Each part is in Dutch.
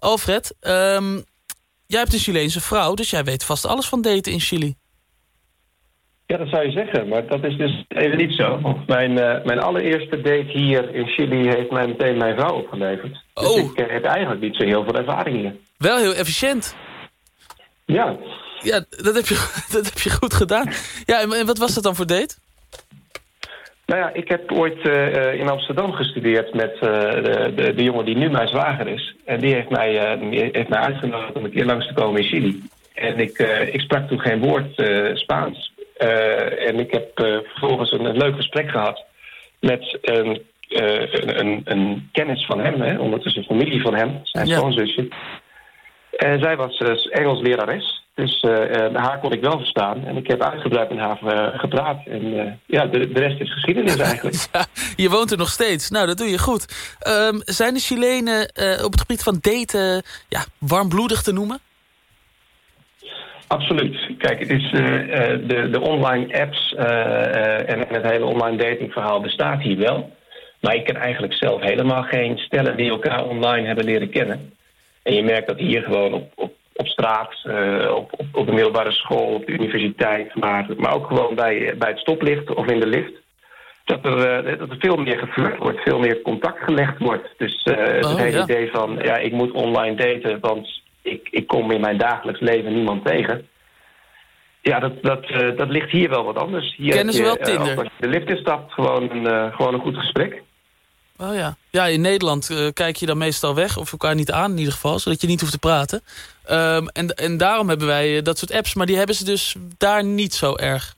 Alfred, ehm, jij hebt een Chileense vrouw, dus jij weet vast alles van daten in Chili. Ja, dat zou je zeggen, maar dat is dus even niet zo. Want mijn, uh, mijn allereerste date hier in Chili heeft mij meteen mijn vrouw opgeleverd. Dus Oh. ik uh, heb eigenlijk niet zo heel veel ervaring hier. Wel heel efficiënt. Ja. Ja, dat heb je, dat heb je goed gedaan. Ja, en, en wat was dat dan voor date? Nou ja, ik heb ooit uh, in Amsterdam gestudeerd met uh, de, de, de, jongen die nu mijn zwager is. En die heeft mij, uh, heeft mij uitgenodigd om een keer langs te komen in Chili. En ik, ik sprak toen geen woord Spaans. en ik heb vervolgens een, een, leuk gesprek gehad met een, een, een kennis van hem, hè, ondertussen familie van hem, zijn ja. schoonzusje. En zij was Engels lerares. Dus uh, haar kon ik wel verstaan. En ik heb uitgebreid met haar uh, gepraat. En ja, de, de, rest is geschiedenis eigenlijk. ja, je woont er nog steeds. Nou, dat doe je goed. Um, zijn de Chilenen op het gebied van daten ja, warmbloedig te noemen? Absoluut. Kijk, het is, de, de online apps en het hele online datingverhaal bestaat hier wel. Maar ik ken eigenlijk zelf helemaal geen stellen die elkaar online hebben leren kennen. En je merkt dat hier gewoon op, op straat, uh, op, op, op de middelbare school, op de universiteit, maar, maar ook gewoon bij, bij het stoplicht of in de lift. Dat er, uh, dat er veel meer geflirt wordt, veel meer contact gelegd wordt. Dus uh, oh, het hele ja. idee van, ja, ik moet online daten, want ik, ik kom in mijn dagelijks leven niemand tegen. Ja, dat, dat, dat ligt hier wel wat anders. Hier Kennen ze wel Tinder? als je de lift instapt, gewoon een, gewoon een goed gesprek. Oh ja. Ja, in Nederland uh, kijk je dan meestal weg, of elkaar niet aan in ieder geval, zodat je niet hoeft te praten. Um, en, en daarom hebben wij uh, dat soort apps, maar die hebben ze dus daar niet zo erg.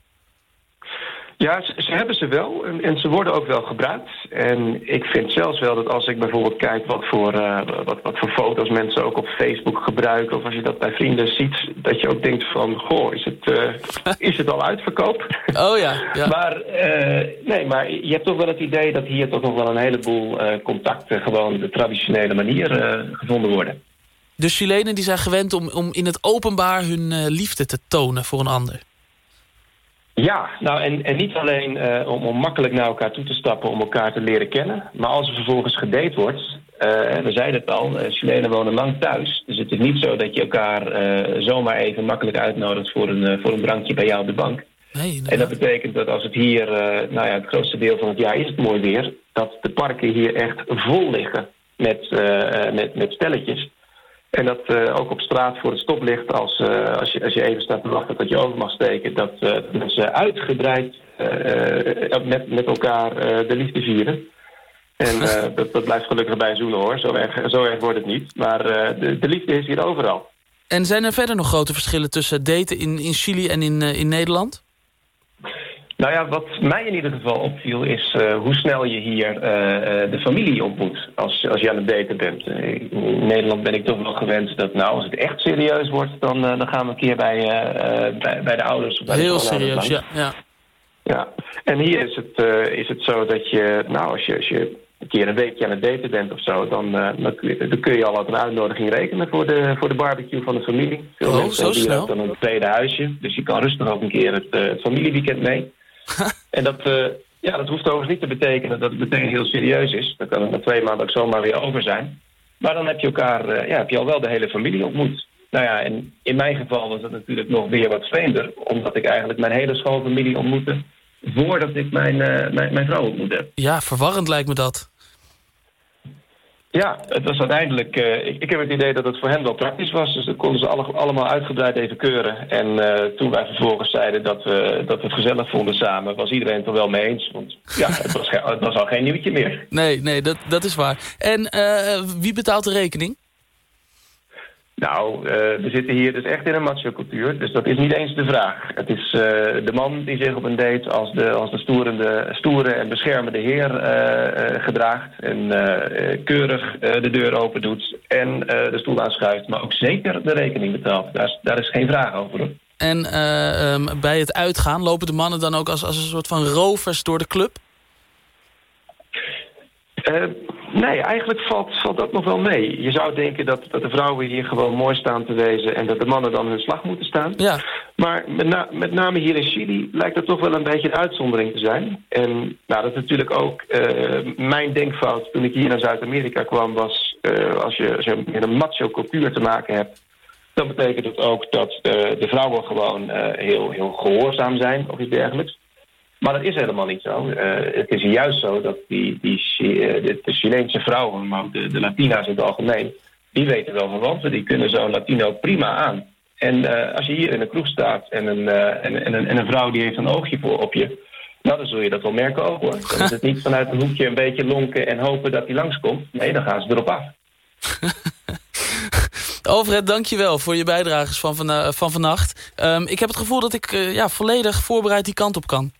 Ja, ze, ze hebben ze wel en, en, ze worden ook wel gebruikt. En ik vind zelfs wel dat als ik bijvoorbeeld kijk wat voor, uh, wat, wat voor foto's mensen ook op Facebook gebruiken... of als je dat bij vrienden ziet, dat je ook denkt van... goh, is het, uh, is het al uitverkoop? Oh ja, ja. maar, uh, nee, maar je hebt toch wel het idee dat hier toch nog wel een heleboel contacten... gewoon de traditionele manier gevonden worden. De Chilenen die zijn gewend om, om in het openbaar hun liefde te tonen voor een ander. Ja, nou en, en niet alleen uh, om, om makkelijk naar elkaar toe te stappen om elkaar te leren kennen. Maar als er vervolgens gedate wordt, uh, we zeiden het al, uh, Chilenen wonen lang thuis. Dus het is niet zo dat je elkaar zomaar even makkelijk uitnodigt voor een, voor een drankje bij jou op de bank. Nee, en dat betekent dat als het hier, nou ja, het grootste deel van het jaar is het mooi weer, dat de parken hier echt vol liggen met, met, met stelletjes. En dat uh, ook op straat voor het stoplicht, als, uh, als, je, als je even staat te wachten dat je over mag steken, dat uh, mensen uitgebreid met, met elkaar de liefde vieren. En dat, dat blijft gelukkig bij zoenen hoor, zo erg, zo erg wordt het niet. Maar de, de liefde is hier overal. En zijn er verder nog grote verschillen tussen daten in, in Chili en in, in Nederland? Nou ja, wat mij in ieder geval opviel is uh, hoe snel je hier uh, de familie ontmoet als, als je aan het daten bent. In Nederland ben ik toch wel gewend dat nou, als het echt serieus wordt, dan, dan gaan we een keer bij, bij, bij, de ouders. Bij Heel de serieus, ja, ja. Ja, en hier is het, is het zo dat je, nou, als je, als je een keer een weekje aan het daten bent of zo, dan, dan, kun, je, dan kun je al op een uitnodiging rekenen voor de, voor de barbecue van de familie. Veel oh, zo snel? dan een tweede huisje, dus je kan rustig ook een keer het, het familieweekend mee. en dat, uh, ja, dat hoeft overigens niet te betekenen dat het meteen heel serieus is. Dan kan na twee maanden ook zomaar weer over zijn. Maar dan heb je elkaar, uh, ja, heb je al wel de hele familie ontmoet. Nou ja, en in mijn geval was het natuurlijk nog weer wat vreemder. Omdat ik eigenlijk mijn hele schoolfamilie ontmoette... voordat ik mijn, uh, mijn, mijn vrouw ontmoette. Ja, verwarrend lijkt me dat. Ja, het was uiteindelijk... Uh, ik, ik, heb het idee dat het voor hen wel praktisch was. Dus dat konden ze alle, allemaal uitgebreid even keuren. En uh, toen wij vervolgens zeiden dat we, dat we het gezellig vonden samen... was iedereen het er wel mee eens. Want ja, het was, het was al geen nieuwtje meer. Nee, nee, dat, dat is waar. En uh, wie betaalt de rekening? Nou, uh, we zitten hier dus echt in een macho-cultuur. Dus dat is niet eens de vraag. Het is uh, de man die zich op een date als de, als de stoerende, stoere en beschermende heer uh, gedraagt. En keurig de deur open doet en de stoel aanschuift. Maar ook zeker de rekening betaalt. Daar is, daar is geen vraag over. Hoor. En um, bij het uitgaan lopen de mannen dan ook als, als een soort van rovers door de club? Nee, eigenlijk valt, valt dat nog wel mee. Je zou denken dat, dat de vrouwen hier gewoon mooi staan te wezen... en dat de mannen dan hun slag moeten staan. Ja. Maar met, na, met name hier in Chili lijkt dat toch wel een beetje een uitzondering te zijn. En nou, dat is natuurlijk ook uh, mijn denkfout toen ik hier naar Zuid-Amerika kwam... was als, je, als je met een macho cultuur te maken hebt... dan betekent het ook dat de, de vrouwen gewoon heel, heel gehoorzaam zijn of iets dergelijks. Maar dat is helemaal niet zo. het is juist zo dat die, die, de, de Chileense vrouwen, maar ook de, de Latina's in het algemeen... die weten wel van Die kunnen zo'n Latino prima aan. En als je hier in een kroeg staat en een, en, en, een, en een vrouw die heeft een oogje voor op je... Nou, dan zul je dat wel merken ook hoor. Dan is het niet vanuit een hoekje een beetje lonken en hopen dat hij langskomt. Nee, dan gaan ze erop af. Alfred, dankjewel voor je bijdrages van, van, van vannacht. Um, ik heb het gevoel dat ik ja, volledig voorbereid die kant op kan.